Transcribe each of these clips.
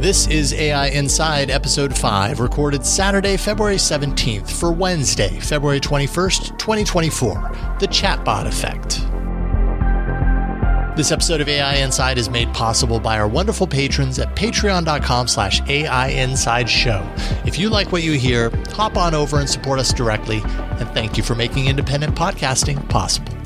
This is AI Inside, Episode 5, recorded Saturday, February 17th for Wednesday, February 21st, 2024. The Chatbot Effect. This episode of AI Inside is made possible by our wonderful patrons at patreon.com slash AI Inside Show. If you like what you hear, hop on over and support us directly, and thank you for making independent podcasting possible.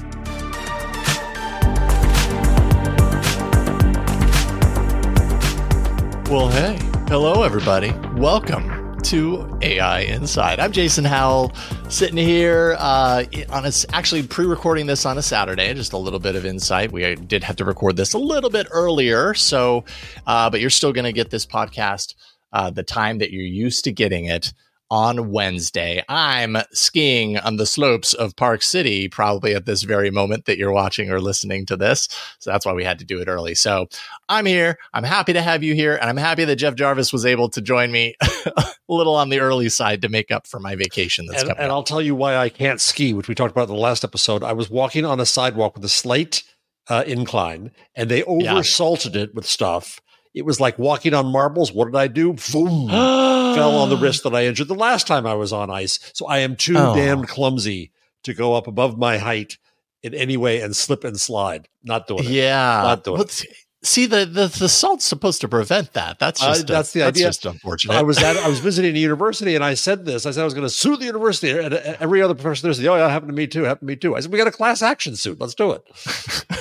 Well, hey, hello, everybody. Welcome to AI Inside. I'm Jason Howell, sitting here uh, on a, actually pre-recording this on a Saturday. Just a little bit of insight. We did have to record this a little bit earlier, so uh, but you're still going to get this podcast uh, the time that you're used to getting it on Wednesday. I'm skiing on the slopes of Park City, probably at this very moment that you're watching or listening to this. So that's why we had to do it early. So I'm here. I'm happy to have you here. And I'm happy that Jeff Jarvis was able to join me a little on the early side to make up for my vacation that's and, coming. and up. I'll tell you why I can't ski, which we talked about in the last episode. I was walking on a sidewalk with a slight uh, incline, and they Yeah. oversalted it with stuff. It was like walking on marbles. What did I do? Boom! fell on the wrist that I injured the last time I was on ice. So I am too Oh. damned clumsy to go up above my height in any way and slip and slide. Not doing it. Yeah. Not doing it. See, the, the, the salt's supposed to prevent that. That's Uh, just, that's the that's idea. just unfortunate. I was at I was visiting a university and I said this. I said I was going to sue the university. And every other professor there said, "Oh, yeah, happened to me too. Happened to me too." I said, "We got a class action suit. Let's do it."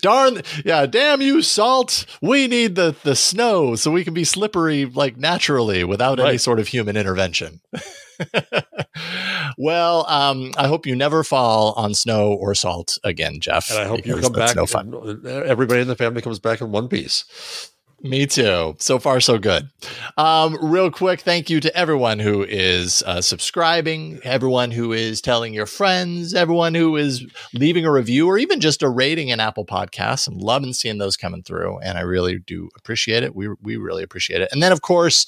Darn, yeah, damn you, salt. We need the, the snow so we can be slippery like naturally without any sort of human intervention. well, um, I hope you never fall on snow or salt again, Jeff. And I hope you come back. No fun. and everybody in the family comes back in one piece. Me too. So far, so good. Um, real quick, thank you to everyone who is uh, subscribing, everyone who is telling your friends, everyone who is leaving a review or even just a rating in Apple Podcasts. I'm loving seeing those coming through, and I really do appreciate it. We we really appreciate it. And then, of course,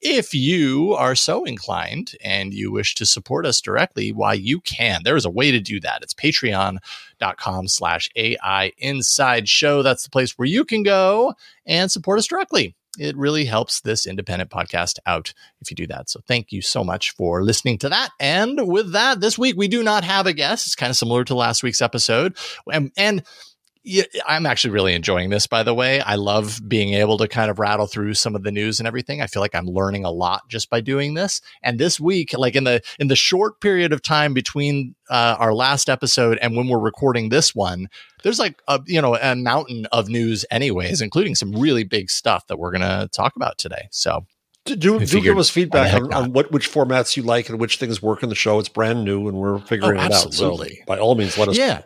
if you are so inclined and you wish to support us directly, why you can. There is a way to do that. It's Patreon.com slash AI Inside Show. That's the place where you can go and support us directly. It really helps this independent podcast out if you do that. So thank you so much for listening to that. And with that, this week we do not have a guest. It's kind of similar to last week's episode. Um, and, and yeah, I'm actually really enjoying this, by the way. I love being able to kind of rattle through some of the news and everything. I feel like I'm learning a lot just by doing this. And this week, like in the in the short period of time between uh, our last episode and when we're recording this one, there's like a you know a mountain of news, anyways, including some really big stuff that we're gonna talk about today. So Do, do, do give us feedback on, on what which formats you like and which things work in the show. It's brand new and we're figuring Oh, it out. absolutely. So by all means, let us. yeah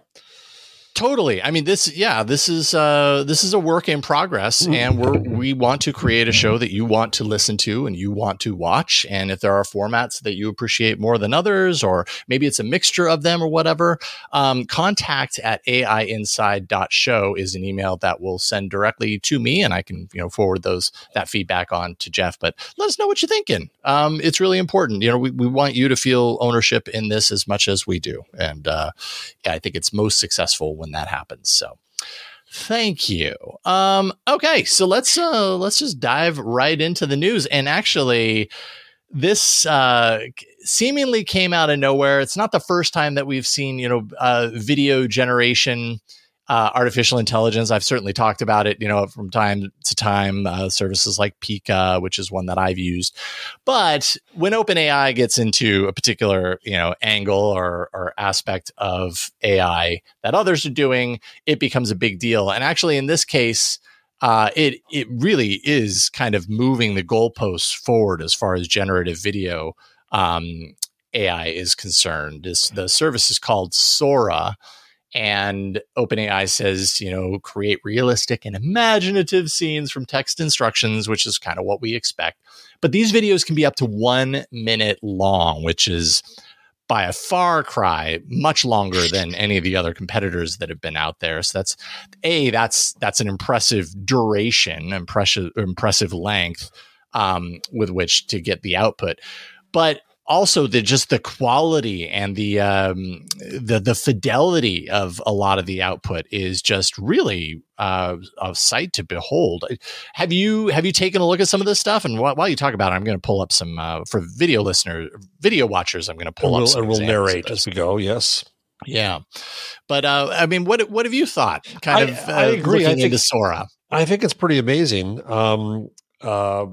Totally. I mean, this, yeah, this is uh, this is a work in progress, Mm-hmm. and we're we want to create a show that you want to listen to and you want to watch. And if there are formats that you appreciate more than others, or maybe it's a mixture of them or whatever, um, contact at aiinside.show is an email that will send directly to me, and I can you know forward those that feedback on to Jeff. But let us know what you're thinking. Um, it's really important. You know, we, we want you to feel ownership in this as much as we do, and uh, yeah, I think it's most successful when that happens. So thank you. Um, okay, so let's uh, let's just dive right into the news. And actually, this uh, seemingly came out of nowhere. It's not the first time that we've seen you know uh, video generation. Uh, artificial intelligence. I've certainly talked about it, you know, from time to time. Uh, services like Pika, which is one that I've used, but when OpenAI gets into a particular, you know, angle or, or aspect of AI that others are doing, it becomes a big deal. And actually, in this case, uh, it it really is kind of moving the goalposts forward as far as generative video um, AI is concerned. This the service is called Sora. And OpenAI says, you know, create realistic and imaginative scenes from text instructions, which is kind of what we expect. But these videos can be up to one minute long, which is by a far cry much longer than any of the other competitors that have been out there. So that's a that's that's an impressive duration, impressive impressive length um, with which to get the output. But also the just the quality and the um, the the fidelity of a lot of the output is just really uh, a sight to behold. Have you have you taken a look at some of this stuff? And while, while you talk about it, I'm going to pull up some uh, for video listeners, video watchers. I'm going to pull and up we'll, some and we'll narrate as we go. Yes. Yeah, but uh, I mean, what what have you thought? Kind I- of, uh, I agree. I think- into Sora. I think it's pretty amazing. Um, uh,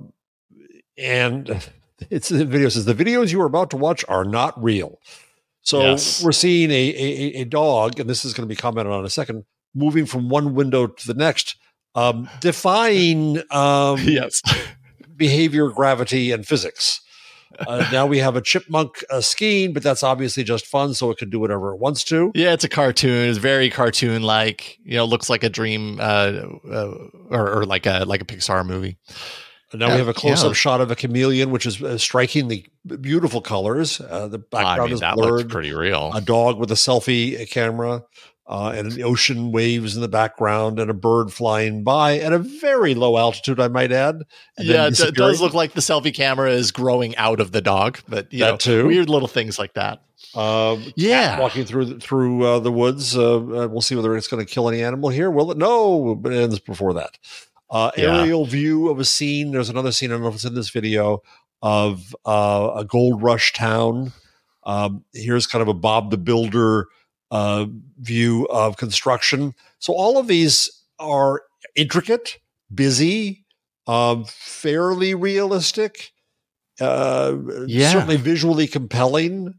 and it's the video says the videos you are about to watch are not real. So Yes. we're seeing a, a a dog, and this is going to be commented on in a second, moving from one window to the next, um, defying um, yes, behavior, gravity, and physics. Uh, now we have a chipmunk uh, skiing, but that's obviously just fun, so it can do whatever it wants to. yeah, it's a cartoon. It's very cartoon like. You know, looks like a dream, uh, uh, or, or like a like a Pixar movie. And now Yeah, we have a close-up yeah. shot of a chameleon, which is uh, strikingly beautiful colors. Uh, the background I mean, is that blurred. pretty real. A dog with a selfie camera, uh, and an ocean waves in the background, and a bird flying by at a very low altitude, I might add. yeah, it, d- does look like the selfie camera is growing out of the dog, but you That know, too. weird little things like that. Um, Yeah. walking through the, through uh, the woods. Uh, uh, we'll see whether it's going to kill any animal here. Will it? No, but it ends before that. Uh, Yeah. aerial view of a scene. There's another scene. I don't know if it's in this video of uh, a gold rush town. Um, here's kind of a Bob the Builder uh, view of construction. So all of these are intricate, busy, um, fairly realistic, uh, Yeah. certainly visually compelling.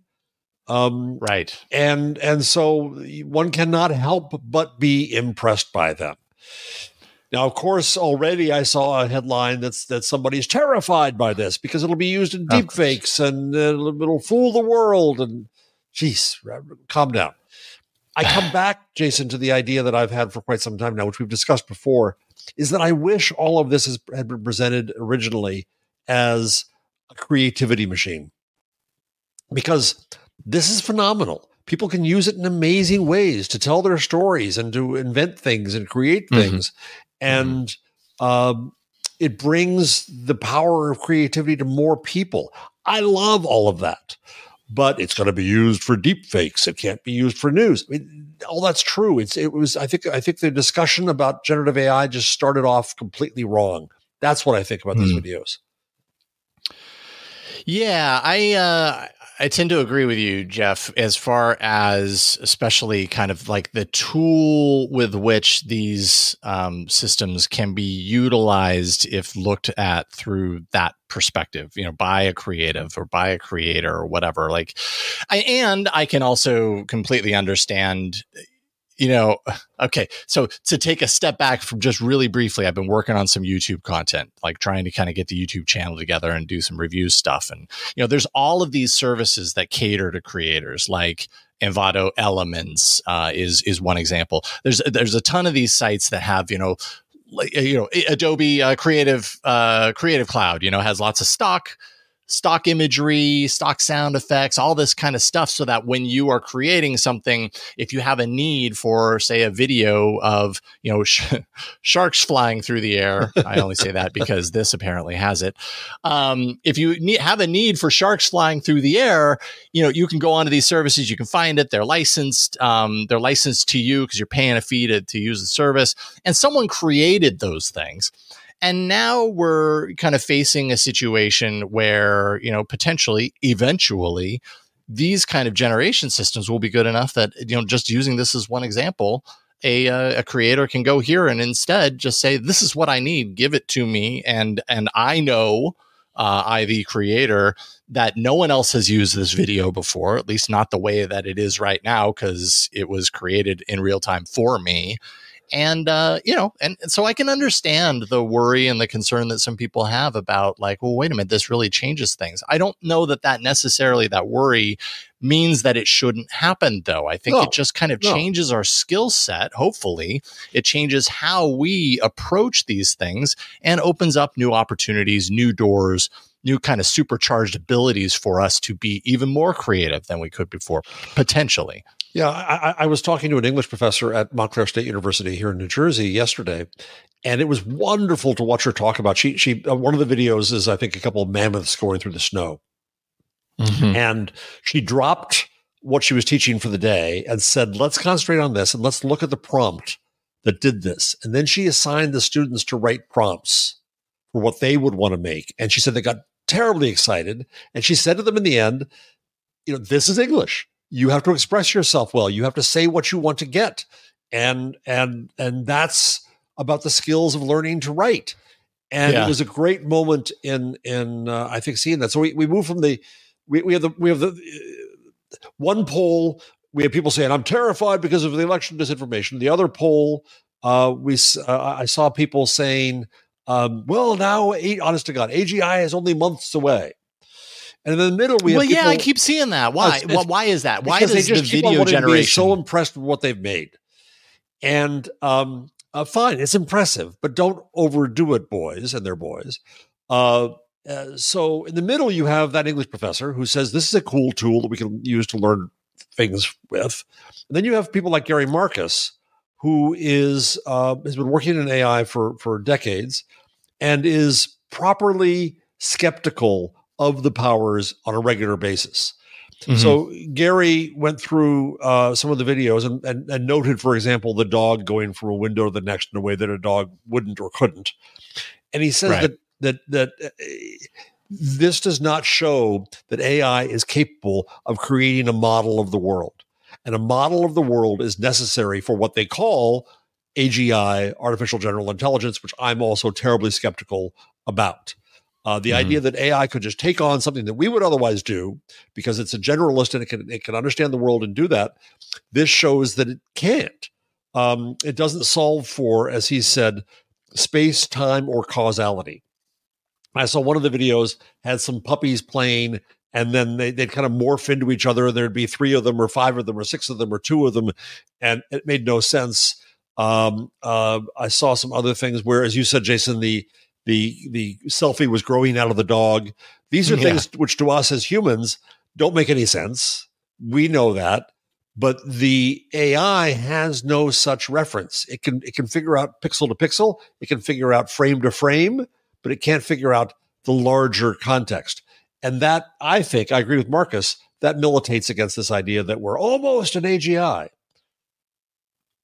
Um, Right. and and so one cannot help but be impressed by them. Now, of course, already I saw a headline that's that somebody's terrified by this because it'll be used in deep fakes and uh, it'll, it'll fool the world. And geez, calm down. I come back, Jason, to the idea that I've had for quite some time now, which we've discussed before, is that I wish all of this has, had been presented originally as a creativity machine because this is phenomenal. People can use it in amazing ways to tell their stories and to invent things and create Mhm. things. And um, it brings the power of creativity to more people. I love all of that. But it's going to be used for deep fakes. It can't be used for news. I mean, all that's true. It's it was. I think I think the discussion about generative AI just started off completely wrong. That's what I think about these Hmm. videos. Yeah, I uh, I tend to agree with you, Jeff, as far as especially kind of like the tool with which these um, systems can be utilized if looked at through that perspective, you know, by a creative or by a creator or whatever. Like, I, and I can also completely understand you know, okay. So to take a step back from just really briefly, I've been working on some YouTube content, like trying to kind of get the YouTube channel together and do some review stuff. And, you know, there's all of these services that cater to creators like Envato Elements uh, is is one example. There's there's a ton of these sites that have you know you know Adobe uh, Creative uh, Creative Cloud you know has lots of stock stock imagery, stock sound effects, all this kind of stuff so that when you are creating something, if you have a need for, say, a video of, you know, sh- sharks flying through the air, I only say that because this apparently has it. Um, if you have a need for sharks flying through the air, you know, you can go onto these services, you can find it, they're licensed, um, they're licensed to you because you're paying a fee to, to use the service. And someone created those things. And now we're kind of facing a situation where, you know, potentially, eventually, these kind of generation systems will be good enough that, you know, just using this as one example, a, uh, a creator can go here and instead just say, this is what I need, give it to me. And, and I know, uh, I, the creator, that no one else has used this video before, at least not the way that it is right now, because it was created in real time for me and uh, you know and, and, so i can understand the worry and the concern that some people have about like well wait a minute this really changes things. I don't know that that necessarily that worry means that it shouldn't happen though. I think no, it just kind of no. changes our skill set hopefully. It changes how we approach these things and opens up new opportunities new doors new kind of supercharged abilities for us to be even more creative than we could before potentially yeah, I, I, was talking to an English professor at Montclair State University here in New Jersey yesterday, and it was wonderful to watch her talk about. She she uh, one of the videos is I think a couple of mammoths going through the snow, mm-hmm. and she dropped what she was teaching for the day and said, "Let's concentrate on this and let's look at the prompt that did this." And then she assigned the students to write prompts for what they would want to make, and she said they got terribly excited, and she said to them in the end, "You know, this is English." You have to express yourself well. You have to say what you want to get. And and and that's about the skills of learning to write. And yeah. it was a great moment in in uh, I think seeing that. So we, we move from the we, we have the we have the uh, one poll we have people saying I'm terrified because of the election disinformation. The other poll uh, we uh, I saw people saying um, well now honest to God AGI is only months away. And in the middle, we well, have yeah, I keep seeing that. Why? It's, it's, why is that? Why does they just the video generation so impressed with what they've made? And um, uh, fine, it's impressive, but don't overdo it, boys and their boys. Uh, uh, so in the middle, you have that English professor who says this is a cool tool that we can use to learn things with. And then you have people like Gary Marcus, who is uh, has been working in AI for for decades and is properly skeptical of the powers on a regular basis. Mm-hmm. So Gary went through uh, some of the videos and, and, and, noted, for example, the dog going from a window to the next in a way that a dog wouldn't or couldn't. And he says right. that that that uh, this does not show that AI is capable of creating a model of the world, and a model of the world is necessary for what they call AGI, artificial general intelligence, which I'm also terribly skeptical about. Uh, the mm-hmm. idea that AI could just take on something that we would otherwise do because it's a generalist and it can it can understand the world and do that. This shows that it can't. Um, it doesn't solve for, as he said, space, time, or causality. I saw one of the videos had some puppies playing, and then they, they'd kind of morph into each other. And there'd be three of them, or five of them, or six of them, or two of them, and it made no sense. Um, uh, I saw some other things where, as you said, Jason, the the the selfie was growing out of the dog. These are yeah. things which to us as humans don't make any sense. We know that, but the AI has no such reference. It can it can figure out pixel to pixel, it can figure out frame to frame, but it can't figure out the larger context. And that I think I agree with Marcus that militates against this idea that we're almost an AGI.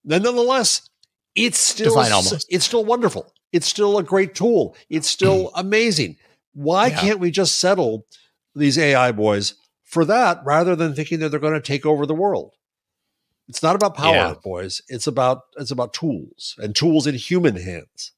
Then nonetheless, it's still it's still wonderful. It's still a great tool. It's still amazing. Why yeah. can't we just settle these AI boys for that rather than thinking that they're going to take over the world? It's not about power, yeah. boys. It's about it's about tools and tools in human hands.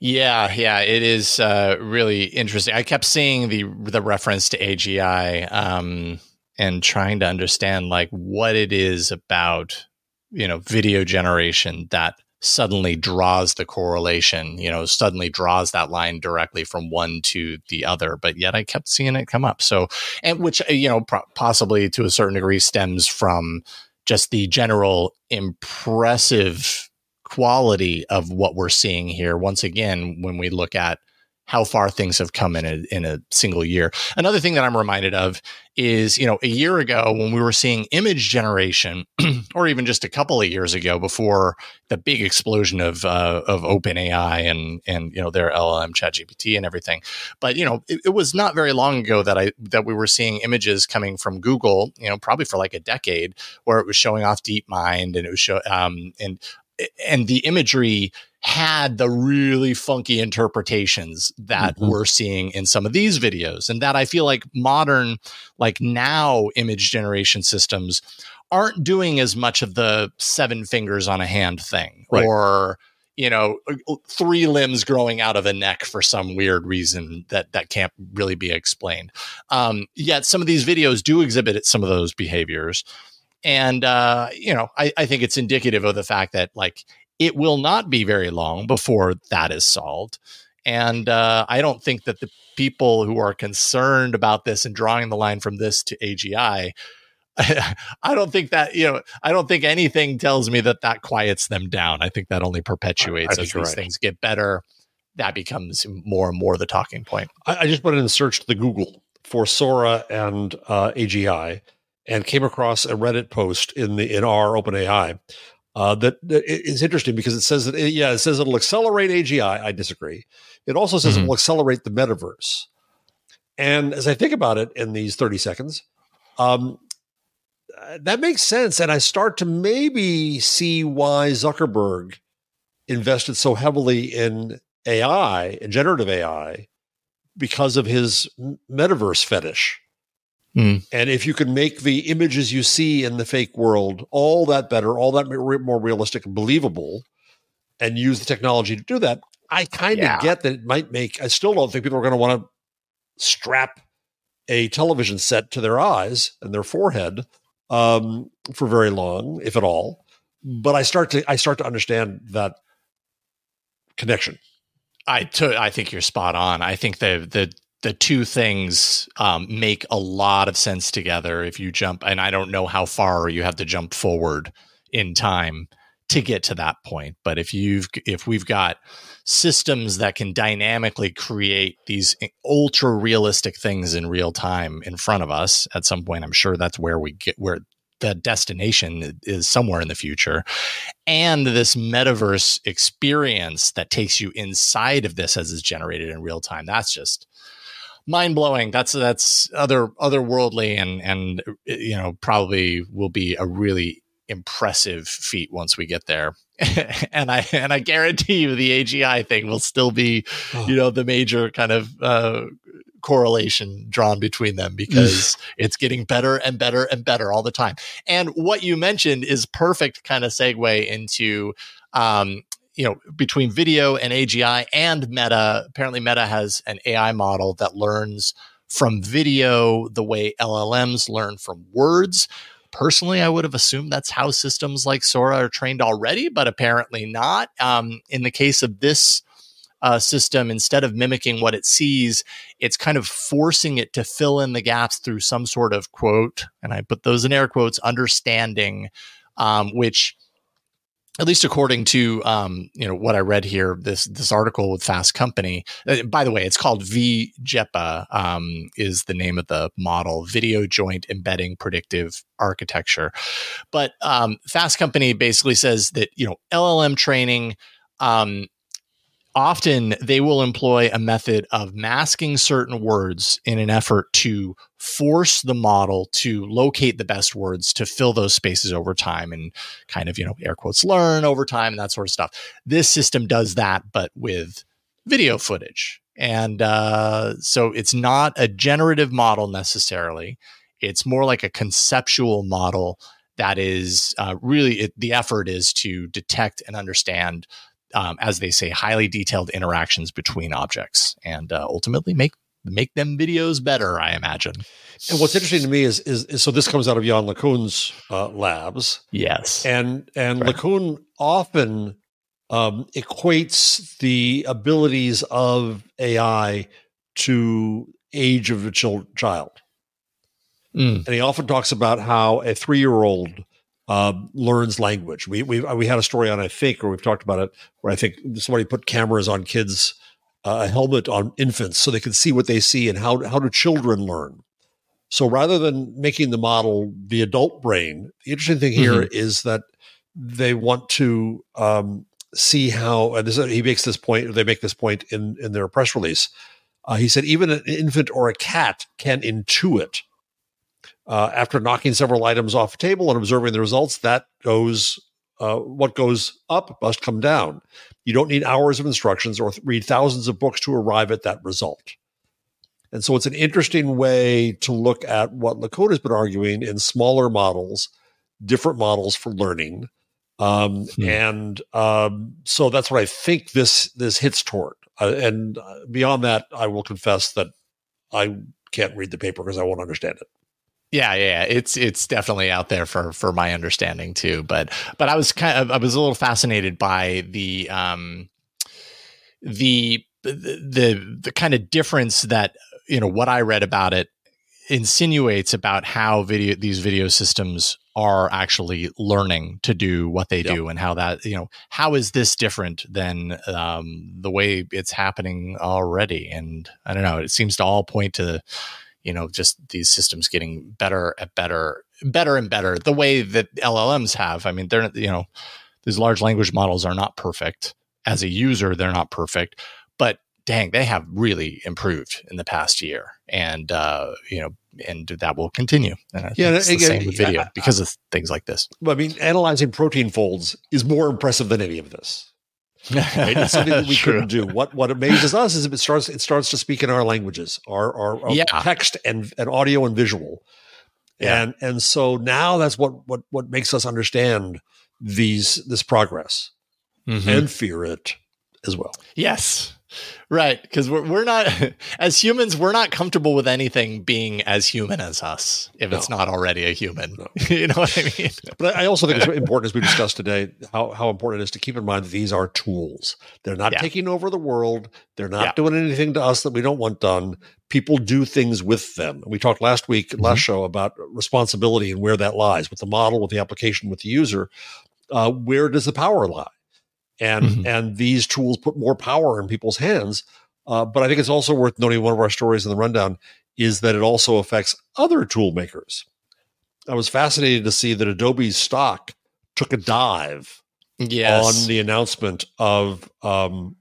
Yeah, yeah, it is uh, really interesting. I kept seeing the the reference to AGI um, and trying to understand like what it is about you know video generation that suddenly draws the correlation, you know, suddenly draws that line directly from one to the other. But yet I kept seeing it come up. So, and which, uh, you know, pro- possibly to a certain degree stems from just the general impressive quality of what we're seeing here. Once again, when we look at how far things have come in a, in a single year. Another thing that I'm reminded of is, you know, a year ago when we were seeing image generation, or even just a couple of years ago before the big explosion of uh, of OpenAI and and you know their LLM ChatGPT and everything. But you know, it, it was not very long ago that I that we were seeing images coming from Google. You know, probably for like a decade, where it was showing off DeepMind and it was show um, and and the imagery had the really funky interpretations that mm-hmm. we're seeing in some of these videos and that i feel like modern like now image generation systems aren't doing as much of the seven fingers on a hand thing right. or you know uh, three limbs growing out of a neck for some weird reason that that can't really be explained um, yet some of these videos do exhibit some of those behaviors and uh, you know I, I think it's indicative of the fact that like it will not be very long before that is solved. And uh, I don't think that the people who are concerned about this and drawing the line from this to AGI, I don't think that you know. I don't think anything tells me that that quiets them down. I think that only perpetuates as these right. things get better. That becomes more and more the talking point. I, I just went in a search to the Google for Sora and uh, AGI, and came across a Reddit post in the in R OpenAI uh, that, that is interesting because it says that it, yeah, it says it'll accelerate AGI. I disagree. It also says mm-hmm. it will accelerate the metaverse. And as I think about it in these thirty seconds, um, uh, that makes sense, and I start to maybe see why Zuckerberg invested so heavily in AI and generative AI because of his metaverse fetish. Mm. And if you can make the images you see in the fake world all that better, all that more realistic and believable, and use the technology to do that, I kind of yeah. get that it might make. I still don't think people are going to want to strap a television set to their eyes and their forehead um, for very long, if at all. But I start to I start to understand that connection. I, t- I think you're spot on. I think the the the two things um, make a lot of sense together if you jump and i don't know how far you have to jump forward in time to get to that point but if you've if we've got systems that can dynamically create these ultra realistic things in real time in front of us at some point i'm sure that's where we get where the destination is somewhere in the future and this metaverse experience that takes you inside of this as it's generated in real time that's just mind blowing. That's that's other otherworldly and and you know probably will be a really impressive feat once we get there. and I and I guarantee you the AGI thing will still be, oh. you know, the major kind of uh, correlation drawn between them because it's getting better and better and better all the time. And what you mentioned is perfect kind of segue into um, you know between video and AGI and Meta. Apparently, Meta has an AI model that learns from video the way LLMs learn from words. Personally, I would have assumed that's how systems like Sora are trained already, but apparently not. Um, in the case of this uh, system, instead of mimicking what it sees, it's kind of forcing it to fill in the gaps through some sort of quote, and I put those in air quotes, understanding, um, which at least according to um, you know what I read here, this this article with Fast Company. Uh, by the way, it's called V-JEPA um, is the name of the model, Video Joint Embedding Predictive Architecture. But um, Fast Company basically says that you know LLM training um, often they will employ a method of masking certain words in an effort to force the model to locate the best words to fill those spaces over time and kind of, you know, air quotes learn over time and that sort of stuff. This system does that, but with video footage. And uh, so it's not a generative model necessarily. It's more like a conceptual model that is uh, really it, the effort is to detect and understand um, as they say, highly detailed interactions between objects, and uh, ultimately make make them videos better. I imagine. And what's interesting to me is is, is so this comes out of Yann LeCun's uh, labs. Yes, and and right. LeCun often um, equates the abilities of AI to age of a child. Mm. And he often talks about how a three year old uh, learns language. We, we, we had a story on, I think, or we've talked about it, where I think somebody put cameras on kids, uh, a helmet on infants so they can see what they see and how, how do children learn. So rather than making the model the adult brain, the interesting thing here Mhm. is that they want to um, see how, and this, he makes this point, they make this point in, in their press release. Uh, he said, even an infant or a cat can intuit uh, after knocking several items off a table and observing the results, that goes uh, what goes up must come down. You don't need hours of instructions or th- read thousands of books to arrive at that result. And so it's an interesting way to look at what LeCun has been arguing in smaller models, different models for learning. Um, Hmm. And um, so that's what I think this this hits toward. Uh, and uh, beyond that, I will confess that I can't read the paper because I won't understand it. Yeah, yeah, it's it's definitely out there for for my understanding too. But but I was kind of I was a little fascinated by the um the the the, kind of difference that you know what I read about it insinuates about how video these video systems are actually learning to do what they Yeah. do and how that you know how is this different than um, the way it's happening already and i don't know it seems to all point to you know just these systems getting better at better better and better the way that llms have. I mean they're you know these large language models are not perfect. As a user they're not perfect but dang they have really improved in the past year. And uh you know and that will continue. And Yeah, it's the again, same with video I- because of things like this. I mean, analyzing protein folds is more impressive than any of this. Right? It's something that we couldn't do. What what amazes us is if it starts it starts to speak in our languages, our our, our Yeah. text and, and audio and visual. Yeah. And and so now that's what what what makes us understand these this progress Mhm. and fear it as well. Yes. Right. Because we're, we're not, as humans, we're not comfortable with anything being as human as us if it's not already a human. No. you know what I mean? But I also think it's important, as we discussed today, how, how important it is to keep in mind that these are tools. They're not Yeah. taking over the world. They're not Yeah. doing anything to us that we don't want done. People do things with them. We talked last week, Mm-hmm. last show, about responsibility and where that lies with the model, with the application, with the user. Uh, where does the power lie? And Mhm. and these tools put more power in people's hands. Uh, but I think it's also worth noting one of our stories in the rundown is that it also affects other tool makers. I was fascinated to see that Adobe's stock took a dive Yes. on the announcement of um,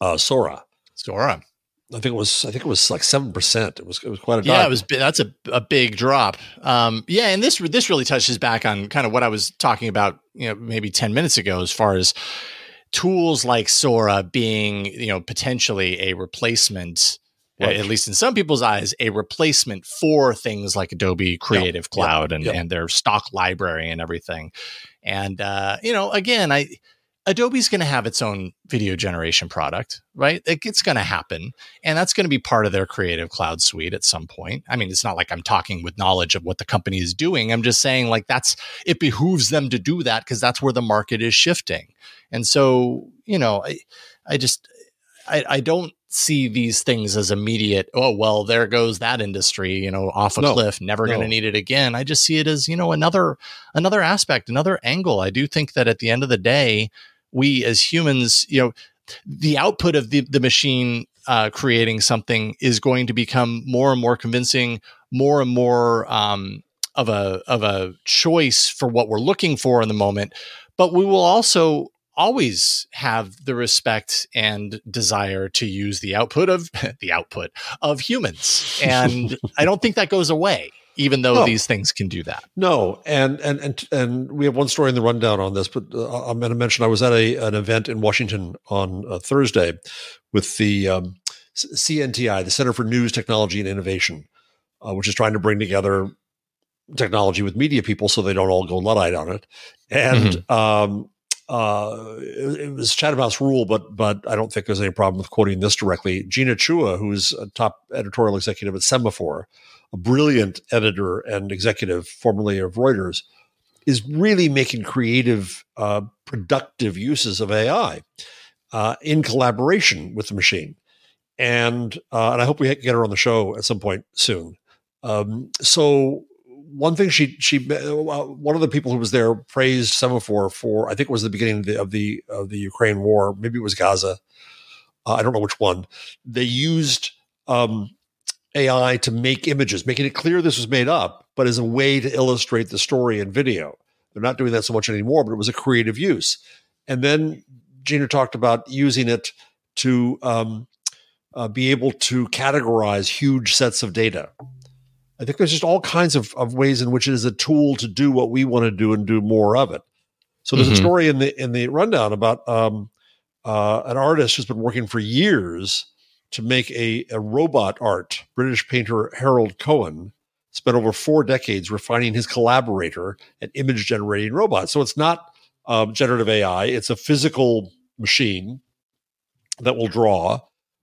uh, Sora. Sora. I think it was I think it was like seven percent. It was it was quite a dive. Yeah, it was. That's a, a big drop. Um, yeah, and this this really touches back on kind of what I was talking about, you know, maybe ten minutes ago, as far as tools like Sora being, you know, potentially a replacement, uh, Right. at least in some people's eyes, a replacement for things like Adobe Creative yeah, Cloud and yeah. and their stock library and everything. And uh, you know, again, I Adobe's going to have its own video generation product, right? It, it's going to happen. And that's going to be part of their creative cloud suite at some point. I mean, it's not like I'm talking with knowledge of what the company is doing. I'm just saying, like, that's it behooves them to do that because that's where the market is shifting. And so, you know, I, I just, I, I don't see these things as immediate. Oh, well, there goes that industry, you know, off a No, cliff, never going to need it again. I just see it as, you know, another, another aspect, another angle. I do think that at the end of the day, we as humans, you know, the output of the, the machine uh, creating something is going to become more and more convincing, more and more um, of a of a choice for what we're looking for in the moment. But we will also always have the respect and desire to use the output of the output of humans, and I don't think that goes away. Even though No. these things can do that. No, and and and and we have one story in the rundown on this, but uh, I'm going to mention I was at a an event in Washington on uh, Thursday with the um, CNTI, the Center for News Technology and Innovation, uh, which is trying to bring together technology with media people so they don't all go luddite on it. And um, uh, it, it was House rule, but but I don't think there's any problem with quoting this directly. Gina Chua, who's a top editorial executive at Semafor, a brilliant editor and executive, formerly of Reuters, is really making creative, uh, productive uses of AI uh, in collaboration with the machine. And uh, and I hope we get her on the show at some point soon. Um, so one thing she she uh, one of the people who was there praised Semafor for I think it was the beginning of the of the, of the Ukraine war, maybe it was Gaza. Uh, I don't know which one. They used um, AI to make images, making it clear this was made up, but as a way to illustrate the story in video. They're not doing that so much anymore, but it was a creative use. And then Gina talked about using it to um, uh, be able to categorize huge sets of data. I think there's just all kinds of, of ways in which it is a tool to do what we want to do and do more of it. So there's mm-hmm. a story in the in the rundown about um, uh, an artist who's been working for years to make a, a robot art. British painter Harold Cohen spent over four decades refining his collaborator and image generating robot. So it's not um, generative AI; it's a physical machine that will draw,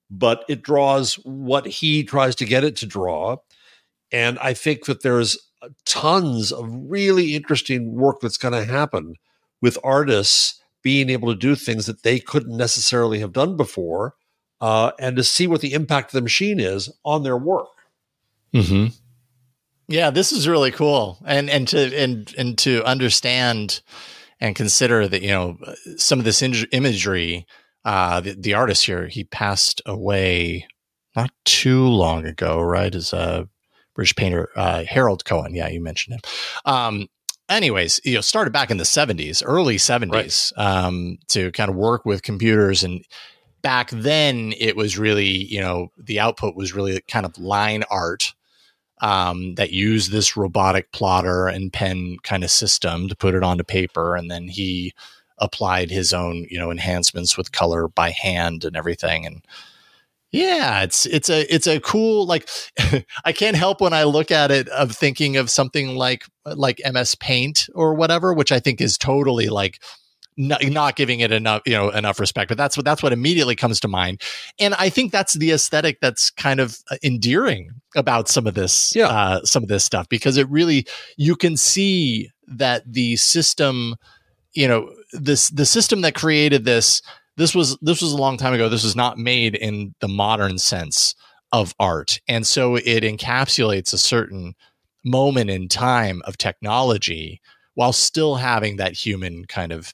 but it draws what he tries to get it to draw. And I think that there's tons of really interesting work that's going to happen with artists being able to do things that they couldn't necessarily have done before, uh, and to see what the impact of the machine is on their work. Hmm. Yeah, this is really cool, and and to and and to understand and consider that you know some of this in- imagery. Uh, the, the artist here, he passed away not too long ago, right? As a British painter, uh, Harold Cohen. Yeah, you mentioned him. Um, anyways, you know, started back in the 70s, early 70s, right. um, to kind of work with computers. And back then, it was really, you know, the output was really kind of line art um, that used this robotic plotter and pen kind of system to put it onto paper. And then he applied his own, you know, enhancements with color by hand and everything. And yeah, it's it's a it's a cool like I can't help when I look at it of thinking of something like like MS Paint or whatever, which I think is totally like not, not giving it enough you know enough respect. But that's what that's what immediately comes to mind, and I think that's the aesthetic that's kind of uh, endearing about some of this yeah. uh, some of this stuff because it really you can see that the system you know this the system that created this this was this was a long time ago. This was not made in the modern sense of art, and so it encapsulates a certain moment in time of technology while still having that human kind of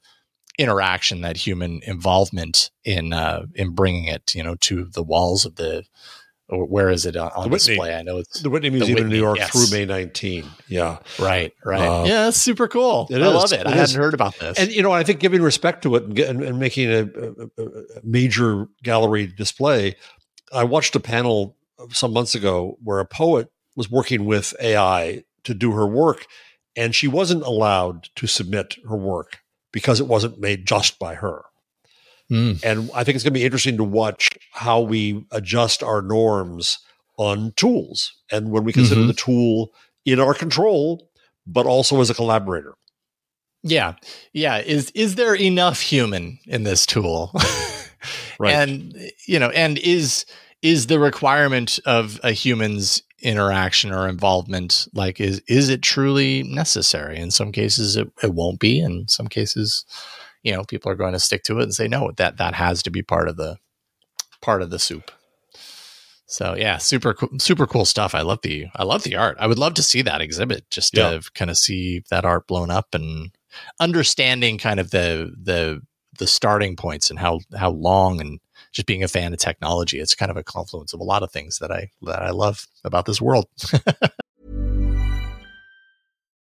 interaction, that human involvement in uh, in bringing it, you know, to the walls of the where is it on display? I know it's the Whitney Museum the Whitney, in New York yes. through May 19. Yeah. Right, right. Uh, yeah, that's super cool. I is. love it. it I is. hadn't heard about this. And, you know, I think giving respect to it and, and, and making a, a, a, major gallery display, I watched a panel some months ago where a poet was working with AI to do her work, and she wasn't allowed to submit her work because it wasn't made just by her. Mm. And I think it's going to be interesting to watch how we adjust our norms on tools and when we consider mm-hmm. the tool in our control, but also as a collaborator. Yeah. Yeah. Is is there enough human in this tool? right. And you know, and is is the requirement of a human's interaction or involvement like is is it truly necessary? In some cases it, it won't be, in some cases you know people are going to stick to it and say no that that has to be part of the part of the soup so yeah super cool super cool stuff i love the i love the art i would love to see that exhibit just to yeah. kind of see that art blown up and understanding kind of the the the starting points and how how long and just being a fan of technology it's kind of a confluence of a lot of things that i that i love about this world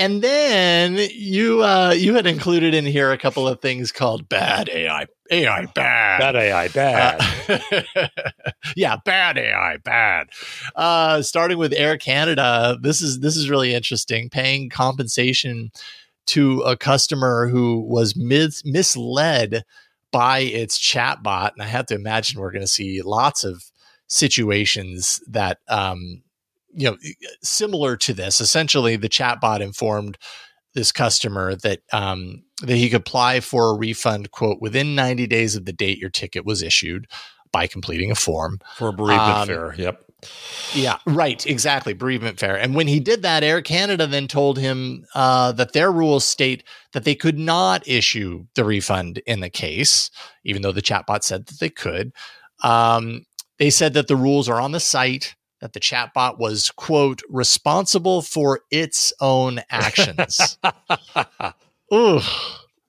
and then you uh, you had included in here a couple of things called bad AI. AI bad. Bad AI, bad. Uh, yeah, bad AI, bad. Uh, starting with Air Canada, this is this is really interesting. Paying compensation to a customer who was mis- misled by its chatbot, and I have to imagine we're going to see lots of situations that um, you know similar to this. Essentially, the chatbot informed this customer that um, that he could apply for a refund quote within 90 days of the date your ticket was issued by completing a form For a bereavement Um, fair. Yep. yeah, right, exactly. Bereavement fair. And when he did that, Air Canada then told him uh, that their rules state that they could not issue the refund in the case, even though the chatbot said that they could. Um, they said that the rules are on the site, that the chatbot was, quote, responsible for its own actions. Ooh,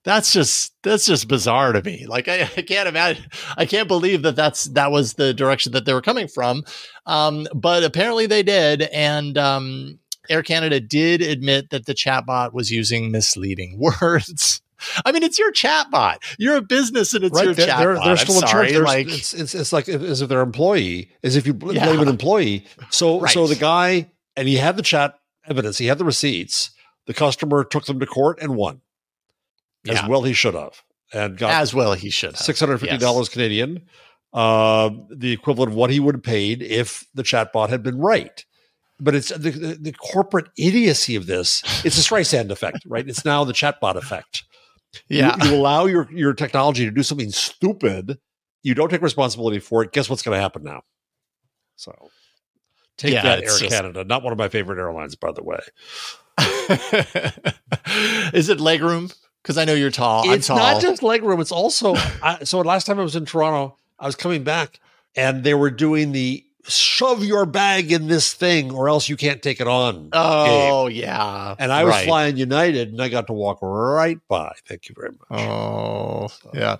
that's just that's just bizarre to me. Like I, I can't imagine, I can't believe that that's that was the direction that they were coming from. Um, but apparently they did, and um, Air Canada did admit that the chatbot was using misleading words. I mean, it's your chatbot. You're a business, and it's your they're, chatbot. they're, they're I'm still in sorry, charge. Like, it's, it's it's like as if they're employee, as if you bl- Yeah. blame an employee. So so the guy and he had the chat evidence, he had the receipts. The customer took them to court and won, as yeah, well he should have, and got as well he should six hundred fifty dollars Canadian, uh, the equivalent of what he would have paid if the chatbot had been right. But it's the, the, the corporate idiocy of this. It's a Streisand effect, right? It's now the chatbot effect. You- Yeah, you, allow your your technology to do something stupid. You don't take responsibility for it. Guess what's going to happen now? So take Yeah, that, Air just- Canada. Not one of my favorite airlines, by the way. Is it legroom? Because I know you're tall. I'm it's tall. not just legroom. It's also I, so. Last time I was in Toronto, I was coming back, and they were doing the shove your bag in this thing, or else you can't take it on. game. Oh yeah, and I was Right. flying United, and I got to walk right by. Thank you very much. Oh yeah,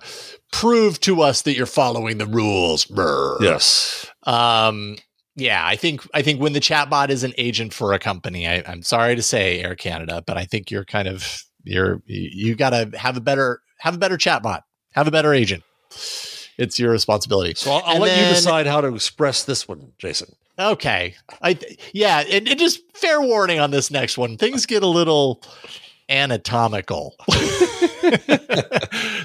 prove to us that you're following the rules. Brr. Yes. Um. Yeah, I think I think when the chatbot is an agent for a company, I, I'm sorry to say, Air Canada, but I think you're kind of you're you, you got to have a better have a better chatbot, have a better agent. It's your responsibility. So I'll, I'll let you decide how to express this one, Jason. Okay. I yeah, and, and just fair warning on this next one. Things get a little anatomical.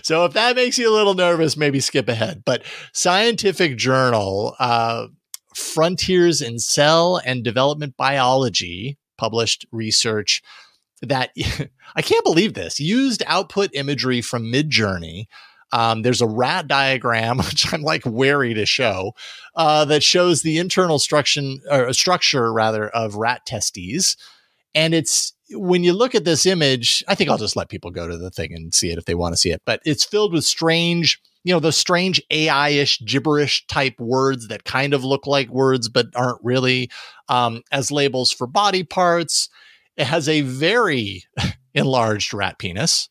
so if that makes you a little nervous, maybe skip ahead. But Scientific Journal, uh, Frontiers in Cell and Development Biology published research that I can't believe this used output imagery from Midjourney. Um, there's a rat diagram, which I'm like wary to show, uh, that shows the internal structure, or structure rather, of rat testes. And it's when you look at this image, I think I'll just let people go to the thing and see it if they want to see it. But it's filled with strange, you know, those strange AI-ish, gibberish type words that kind of look like words but aren't really, um, as labels for body parts. It has a very enlarged rat penis.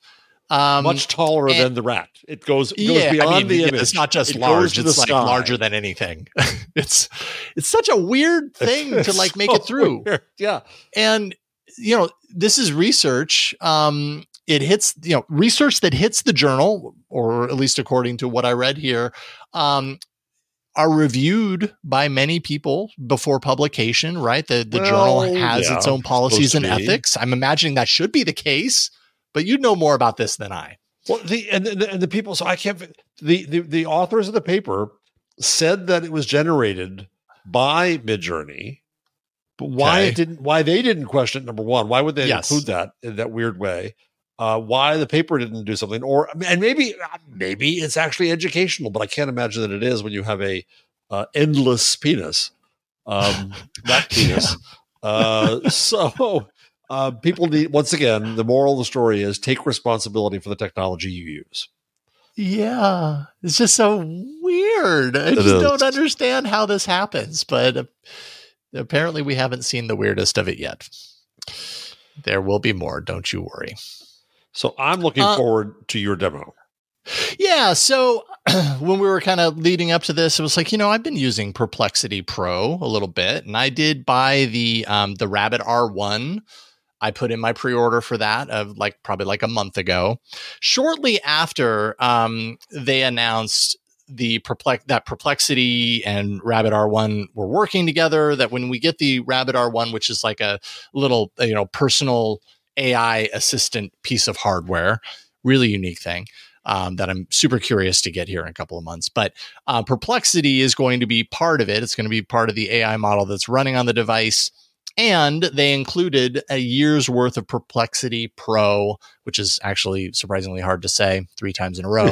Um, Much taller and- than the rat. It goes, it goes yeah, beyond I mean, the image. It's not just It large; it's like sky. larger than anything. it's it's such a weird thing to like make so it through. weird. Yeah. And you know, this is research. Um, it hits you know research that hits the journal, or at least according to what I read here. Um, are reviewed by many people before publication, right? The the journal has yeah, its own policies and ethics. I'm imagining that should be the case, but you know more about this than I. Well, the and the, and the people. So I can't. The, the the authors of the paper said that it was generated by Midjourney, but why Okay. it didn't? Why they didn't question it? Number one, why would they Yes. include that in that weird way? Uh, why the paper didn't do something, or and maybe maybe it's actually educational, but I can't imagine that it is when you have a uh, endless penis, um, that penis. Uh, so Uh, people need once again. The moral of the story is take responsibility for the technology you use. Yeah, it's just so weird. I It just is. don't understand how this happens, but uh, apparently we haven't seen the weirdest of it yet. There will be more, don't you worry. So I'm looking Uh, forward to your demo. Yeah, so when we were kind of leading up to this, it was like, you know, I've been using Perplexity Pro a little bit, and I did buy the um the Rabbit R1. I put in my pre-order for that of like probably like a month ago. Shortly after um they announced the perplex that Perplexity and Rabbit R1 were working together, that when we get the Rabbit R1, which is like a little, you know, personal AI assistant piece of hardware, really unique thing um, that I'm super curious to get here in a couple of months. But uh, Perplexity is going to be part of it. It's going to be part of the AI model that's running on the device. And they included a year's worth of Perplexity Pro, which is actually surprisingly hard to say three times in a row,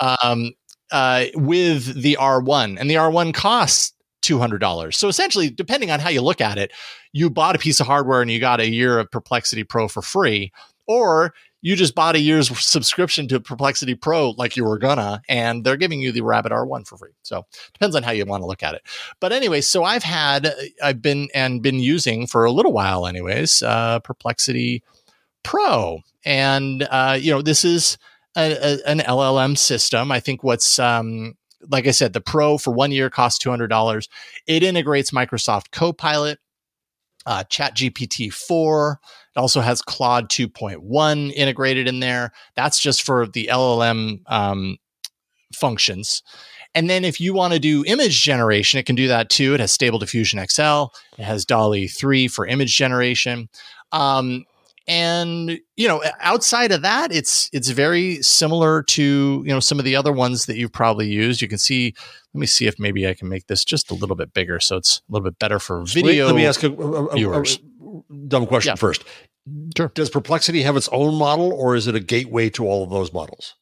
um, uh, with the R1. And the R1 costs $200. So essentially, depending on how you look at it, you bought a piece of hardware and you got a year of Perplexity Pro for free, or you just bought a year's subscription to Perplexity Pro like you were gonna, and they're giving you the Rabbit R1 for free. So depends on how you want to look at it. But anyway, so I've had, I've been and been using for a little while, anyways, uh, Perplexity Pro, and uh, you know this is a, a, an LLM system. I think what's um, like I said, the Pro for one year costs two hundred dollars. It integrates Microsoft Copilot, uh, ChatGPT four. It also has Claude 2.1 integrated in there. That's just for the LLM um, functions. And then if you want to do image generation, it can do that too. It has Stable Diffusion XL. It has DALL-E 3 for image generation. Um, and you know, outside of that, it's it's very similar to you know some of the other ones that you've probably used. You can see. Let me see if maybe I can make this just a little bit bigger, so it's a little bit better for video. Let me ask a, a- a- a- viewers. Dumb question Yeah. first. Sure. Does Perplexity have its own model, or is it a gateway to all of those models?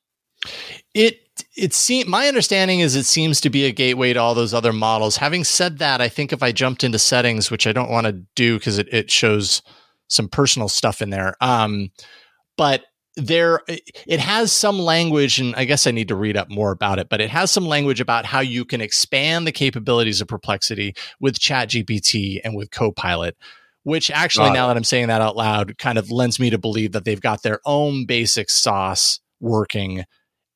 It it seems my understanding is it seems to be a gateway to all those other models. Having said that, I think if I jumped into settings, which I don't want to do because it, it shows some personal stuff in there. Um, but there it has some language, and I guess I need to read up more about it, but it has some language about how you can expand the capabilities of perplexity with ChatGPT and with Copilot. Which actually, Got it. now that I'm saying that out loud, kind of lends me to believe that they've got their own basic sauce working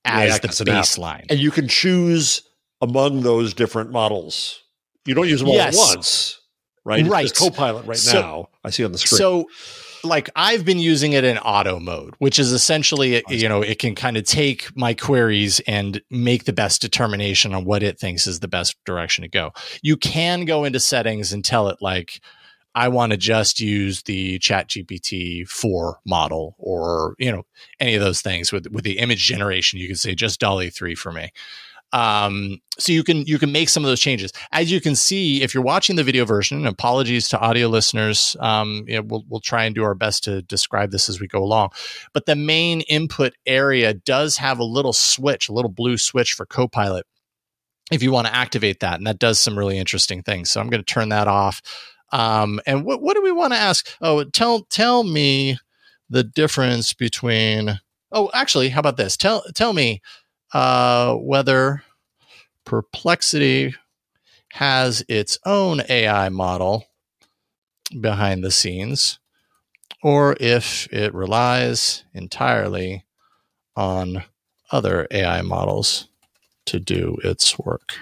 as Yeah, the it's an baseline. And you can choose among those different models. You don't use them all Yes. at once, right? Right. says Copilot right So- now. I see on the screen. So, like, I've been using it in auto mode, which is essentially, you know, it can kind of take my queries and make the best determination on what it thinks is the best direction to go. You can go into settings and tell it, like, I want to just use the Chat GPT 4 model or, you know, any of those things with, with the image generation. You can say just DALL-E 3 for me. Um, so you can you can make some of those changes. As you can see, if you're watching the video version, apologies to audio listeners. Um, you know, we'll we'll try and do our best to describe this as we go along. But the main input area does have a little switch, a little blue switch for Copilot. If you want to activate that, and that does some really interesting things. So I'm going to turn that off. Um, and what what do we want to ask? Oh, tell tell me the difference between. Oh, actually, how about this? Tell tell me uh, whether Perplexity has its own AI model behind the scenes, or if it relies entirely on other AI models to do its work.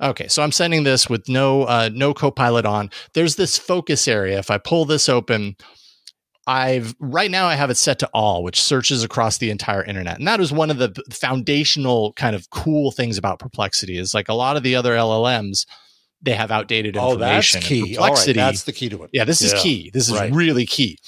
Okay, so I'm sending this with no uh, no Copilot on. There's this focus area. If I pull this open, I've right now I have it set to all, which searches across the entire internet. And that is one of the foundational kind of cool things about Perplexity is like a lot of the other LLMs, they have outdated information. oh, that's key. Right, Perplexity, that's the key to it. yeah, this is key. This is right. really key.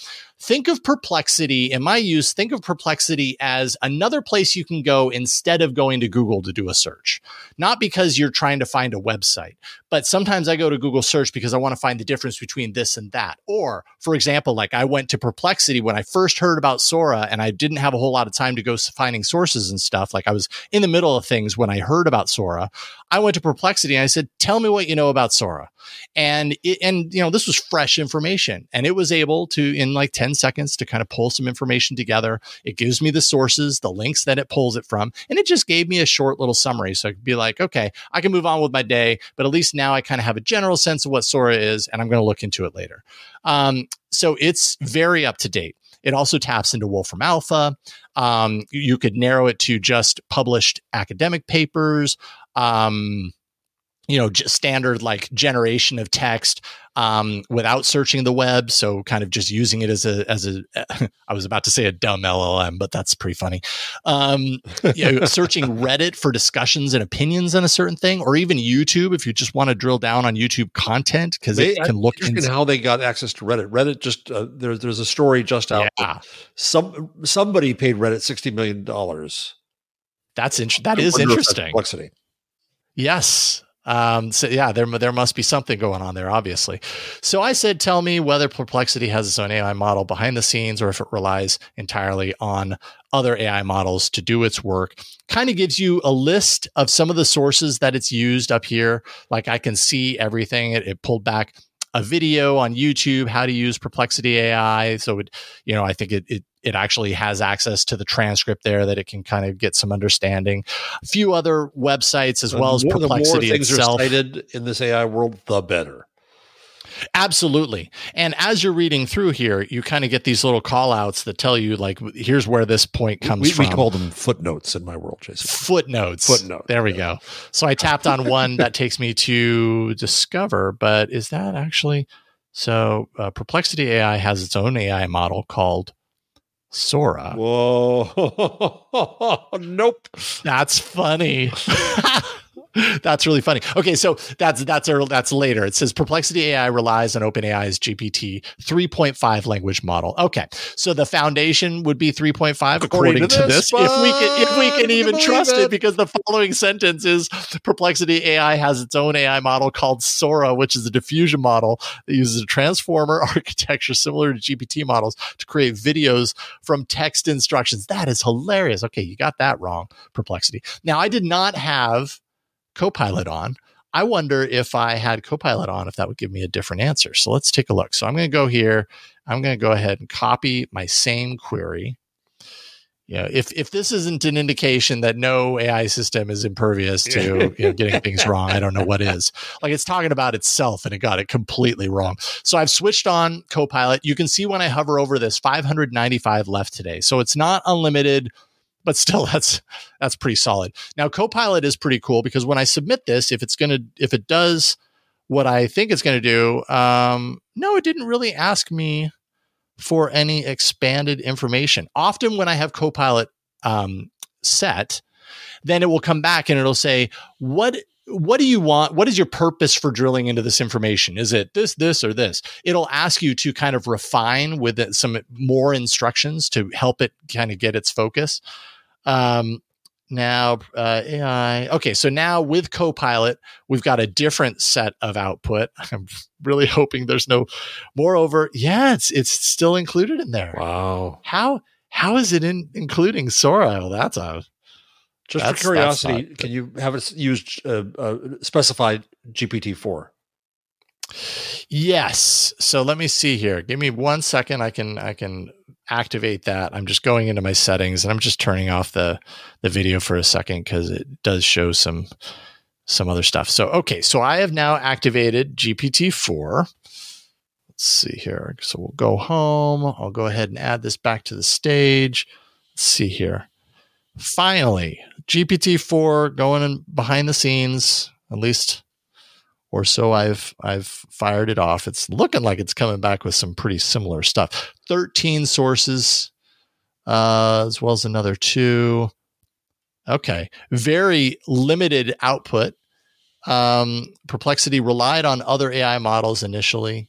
Think of perplexity in my use think of perplexity as another place you can go instead of going to google to do a search. Not because you're trying to find a website but sometimes i go to google search because i want to find the difference between this and that. Or for example like i went to perplexity when i first heard about sora and i didn't have a whole lot of time to go finding sources and stuff. Like i was in the middle of things when i heard about sora. I went to perplexity and i said tell me what you know about sora. And it, and you know this was fresh information and it was able to in like 10 seconds to kind of pull some information together it gives me the sources the links that it pulls it from and it just gave me a short little summary so i could be like okay i can move on with my day but at least now i kind of have a general sense of what sora is and i'm going to look into it later um, so it's very up to date it also taps into Wolfram Alpha. Um, you could narrow it to just published academic papers. Um, you know, just standard like generation of text um, without searching the web. So kind of just using it as a as a I was about to say a dumb LLM, but that's pretty funny. Um, you know, searching Reddit for discussions and opinions on a certain thing, or even YouTube if you just want to drill down on YouTube content because it can look in how they got access to Reddit. Reddit just uh, there, there's a story just out. Yeah. Some somebody paid Reddit sixty million dollars. That's interesting. That is interesting. Complexity. Yes, um, so yeah, there there must be something going on there, obviously. So I said, tell me whether Perplexity has its own AI model behind the scenes, or if it relies entirely on other AI models to do its work. Kind of gives you a list of some of the sources that it's used up here. Like I can see everything. It, it pulled back a video on YouTube how to use Perplexity AI. So it, you know, I think it, it it actually has access to the transcript there that it can kind of get some understanding. A few other websites as well as more, Perplexity the more things itself. Are cited in this AI world, the better. Absolutely. And as you're reading through here, you kind of get these little call outs that tell you, like, here's where this point comes we, from. We call them footnotes in my world, Jason. Footnotes. Footnote. There we yeah. go. So I tapped on one that takes me to Discover, but is that actually. So uh, Perplexity AI has its own AI model called Sora. Whoa. nope. That's funny. that's really funny. Okay, so that's that's our, that's later. It says Perplexity AI relies on OpenAI's GPT 3.5 language model. Okay, so the foundation would be 3.5 according, according to, this. this if we can if we can even trust it. it, because the following sentence is Perplexity AI has its own AI model called Sora, which is a diffusion model that uses a transformer architecture similar to GPT models to create videos from text instructions. That is hilarious. Okay, you got that wrong, Perplexity. Now I did not have Copilot on. I wonder if I had Copilot on, if that would give me a different answer. So let's take a look. So I'm going to go here. I'm going to go ahead and copy my same query. You know, if if this isn't an indication that no AI system is impervious to you know, getting things wrong, I don't know what is. Like it's talking about itself and it got it completely wrong. So I've switched on Copilot. You can see when I hover over this 595 left today. So it's not unlimited but still that's that's pretty solid. Now Copilot is pretty cool because when I submit this, if it's to if it does what I think it's going to do, um, no, it didn't really ask me for any expanded information. Often when I have Copilot um, set, then it will come back and it'll say, "What what do you want? What is your purpose for drilling into this information? Is it this, this, or this? It'll ask you to kind of refine with some more instructions to help it kind of get its focus. Um, now, uh, AI. Okay, so now with Copilot, we've got a different set of output. I'm really hoping there's no. Moreover, yeah, it's it's still included in there. Wow. How how is it in, including Sora? Well, that's a just that's, for curiosity, can you have it used uh, uh, specified GPT four? Yes. So let me see here. Give me one second. I can I can activate that. I'm just going into my settings and I'm just turning off the the video for a second because it does show some some other stuff. So okay, so I have now activated GPT four. Let's see here. So we'll go home. I'll go ahead and add this back to the stage. Let's see here. Finally, GPT-4 going in behind the scenes, at least or so I've I've fired it off. It's looking like it's coming back with some pretty similar stuff. 13 sources uh, as well as another two. Okay, very limited output. Um, Perplexity relied on other AI models initially.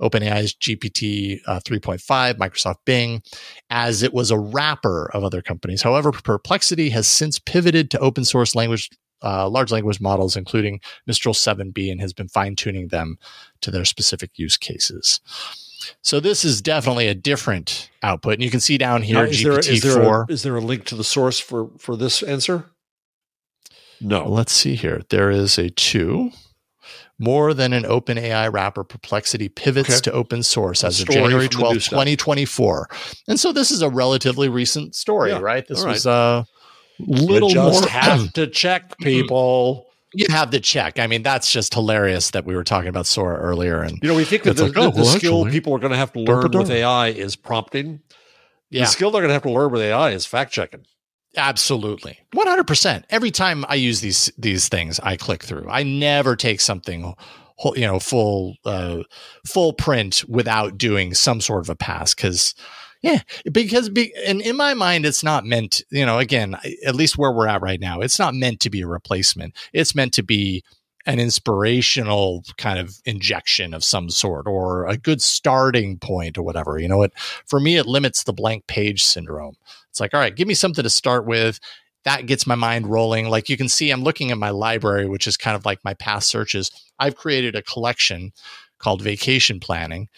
OpenAI's GPT uh, 3.5, Microsoft Bing, as it was a wrapper of other companies. However, Perplexity has since pivoted to open source language uh, large language models, including Mistral 7B, and has been fine tuning them to their specific use cases. So this is definitely a different output, and you can see down here Now, is, there, GPT is, there four. a, is there a link to the source for for this answer? No. Let's see here. There is a two. More than an open AI wrapper, Perplexity pivots Okay. to open source as of January from the new 12th, 2024. And so this is a relatively recent story, Yeah. right? This All right. was a little you just more have to check people. you have to check. I mean, that's just hilarious that we were talking about Sora earlier. And You know, we think that the, like, oh, the well, skill actually, people are going to have to learn with. AI is prompting. yeah, The skill they're going to have to learn with AI is fact checking. absolutely. 100%. Every time I use these, these things, I click through. I never take something you know, full, uh, full print without doing some sort of a pass. Cause yeah, because, be, and in my mind, it's not meant, you know, again, at least where we're at right now, it's not meant to be a replacement. It's meant to be an inspirational kind of injection of some sort or a good starting point or whatever. You know, it for me it limits the blank page syndrome. It's like, all right, give me something to start with. That gets my mind rolling. Like you can see, I'm looking at my library, which is kind of like my past searches. I've created a collection called Vacation Planning.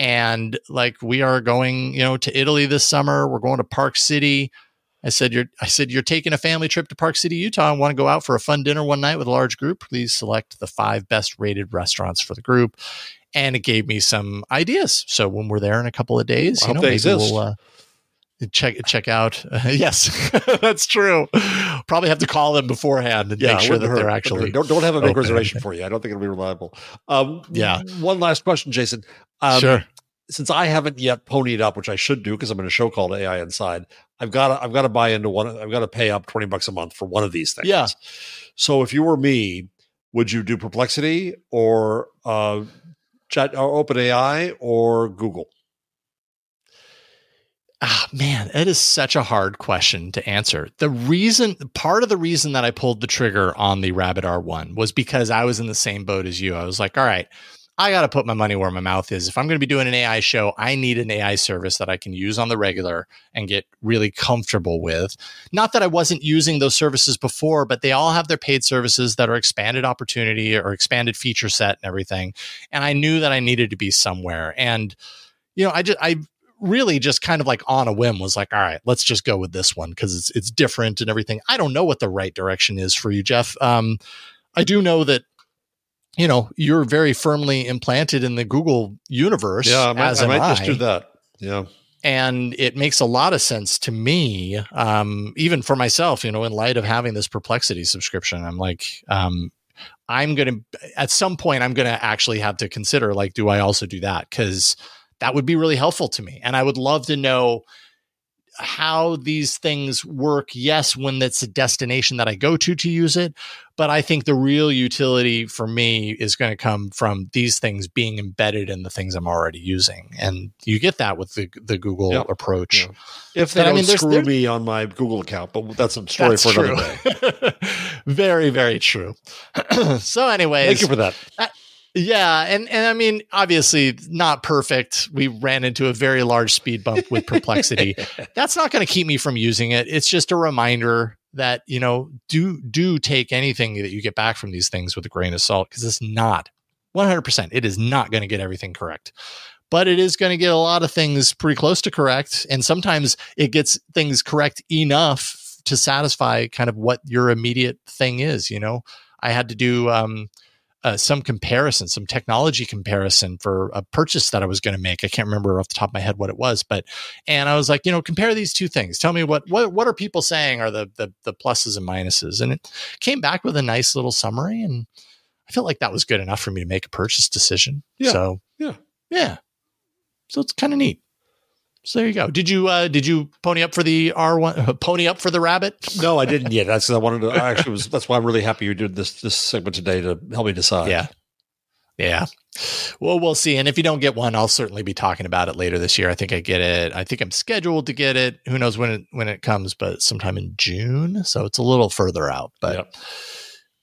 And like we are going, you know, to Italy this summer. We're going to Park City. I said you're I said you're taking a family trip to Park City, Utah and want to go out for a fun dinner one night with a large group. Please select the five best rated restaurants for the group. And it gave me some ideas. So when we're there in a couple of days, I you know, maybe exist. we'll uh, check check out. yes, that's true. Probably have to call them beforehand and make sure that they're actually don't don't have a big open. reservation for you. I don't think it'll be reliable. Um, Yeah. One last question, Jason. Um, sure. Since I haven't yet ponied up, which I should do because I'm in a show called AI Inside, I've got to I've got to buy into one. I've got to pay up twenty bucks a month for one of these things. Yeah. So if you were me, would you do Perplexity or uh, Chat or OpenAI or Google? Ah, man, it is such a hard question to answer. The reason, part of the reason that I pulled the trigger on the Rabbit R1 was because I was in the same boat as you. I was like, all right, I got to put my money where my mouth is. If I'm going to be doing an AI show, I need an AI service that I can use on the regular and get really comfortable with. Not that I wasn't using those services before, but they all have their paid services that are expanded opportunity or expanded feature set and everything. And I knew that I needed to be somewhere. And, you know, I just, I, really just kind of like on a whim was like all right let's just go with this one because it's it's different and everything i don't know what the right direction is for you jeff um i do know that you know you're very firmly implanted in the google universe Yeah, I might, I might I, just do that. Yeah. and it makes a lot of sense to me um even for myself you know in light of having this perplexity subscription i'm like um i'm gonna at some point i'm gonna actually have to consider like do i also do that because that would be really helpful to me. And I would love to know how these things work. Yes, when it's a destination that I go to to use it, but I think the real utility for me is going to come from these things being embedded in the things I'm already using. And you get that with the the Google Yep. approach. Yeah. If they But don't mean, there's- screw there- me on my Google account, but that's a story That's for true. another day. very, very true. so, anyways, Thank you for that. Uh, Yeah, and and I mean, obviously not perfect. We ran into a very large speed bump with perplexity. That's not going to keep me from using it. It's just a reminder that you know do do take anything that you get back from these things with a grain of salt because it's not 100%. It is not going to get everything correct. But it is going to get a lot of things pretty close to correct and sometimes it gets things correct enough to satisfy kind of what your immediate thing is, you know. I had to do um uh, some comparison, some technology comparison for a purchase that I was going to make. I can't remember off the top of my head what it was, but and I was like, you know, compare these two things. Tell me what what what are people saying are the the, the pluses and minuses, and it came back with a nice little summary, and I felt like that was good enough for me to make a purchase decision. Yeah. So Yeah. yeah. So it's kind of neat. So there you go. Did you uh did you pony up for the R one pony up for the rabbit? No, I didn't yet. That's I wanted to. I actually was. That's why I'm really happy you did this this segment today to help me decide. Yeah. Yeah. Well, we'll see. And if you don't get one, I'll certainly be talking about it later this year. I think I get it. I think I'm scheduled to get it. Who knows when it when it comes, but sometime in June. So it's a little further out. But Yep.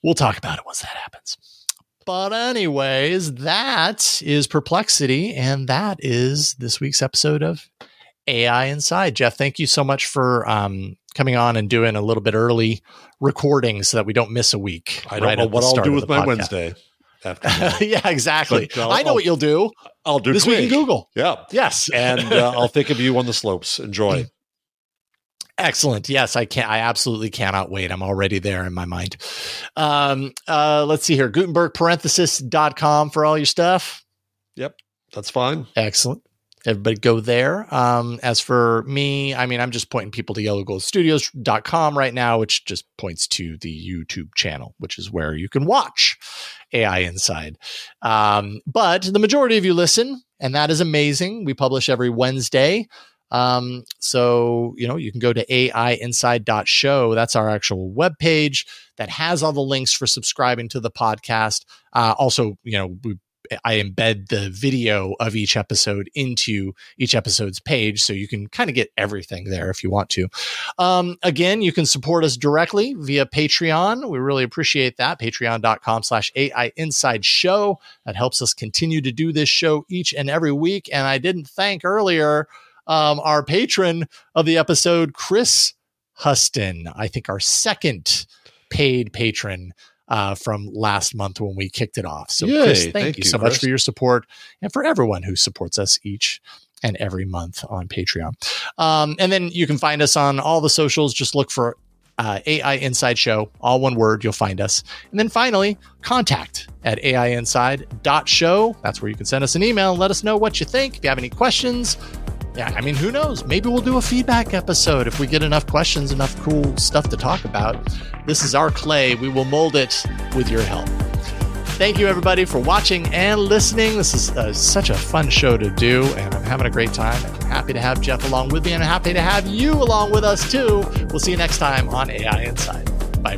we'll talk about it once that happens. But, anyways, that is Perplexity. And that is this week's episode of AI Inside. Jeff, thank you so much for um, coming on and doing a little bit early recording so that we don't miss a week. I don't right know what I'll do with my podcast. Wednesday. After yeah, exactly. But, uh, I know I'll, what you'll do. I'll do this week in Google. Yeah. Yes. and uh, I'll think of you on the slopes. Enjoy. Excellent. Yes, I can. I absolutely cannot wait. I'm already there in my mind. Um, uh, let's see here. Gutenberg parenthesis.com for all your stuff. Yep. That's fine. Excellent. Everybody go there. Um, as for me, I mean, I'm just pointing people to yellowgoldstudios.com right now, which just points to the YouTube channel, which is where you can watch AI Inside. Um, but the majority of you listen, and that is amazing. We publish every Wednesday. Um, so, you know, you can go to aiinside.show. That's our actual web page that has all the links for subscribing to the podcast. Uh, also, you know, we I embed the video of each episode into each episode's page. So you can kind of get everything there if you want to. Um, again, you can support us directly via Patreon. We really appreciate that. Patreon.com slash AI Inside Show. That helps us continue to do this show each and every week. And I didn't thank earlier um, our patron of the episode, Chris Huston. I think our second paid patron uh, from last month when we kicked it off. So, Yay, Chris, thank, thank you, you so Chris. much for your support and for everyone who supports us each and every month on Patreon. Um, and then you can find us on all the socials. Just look for uh, AI Inside Show, all one word, you'll find us. And then finally, contact at aiinside.show. That's where you can send us an email and let us know what you think. If you have any questions, yeah, I mean, who knows? Maybe we'll do a feedback episode if we get enough questions, enough cool stuff to talk about. This is our clay. We will mold it with your help. Thank you, everybody, for watching and listening. This is uh, such a fun show to do, and I'm having a great time. I'm happy to have Jeff along with me, and I'm happy to have you along with us, too. We'll see you next time on AI Inside. Bye,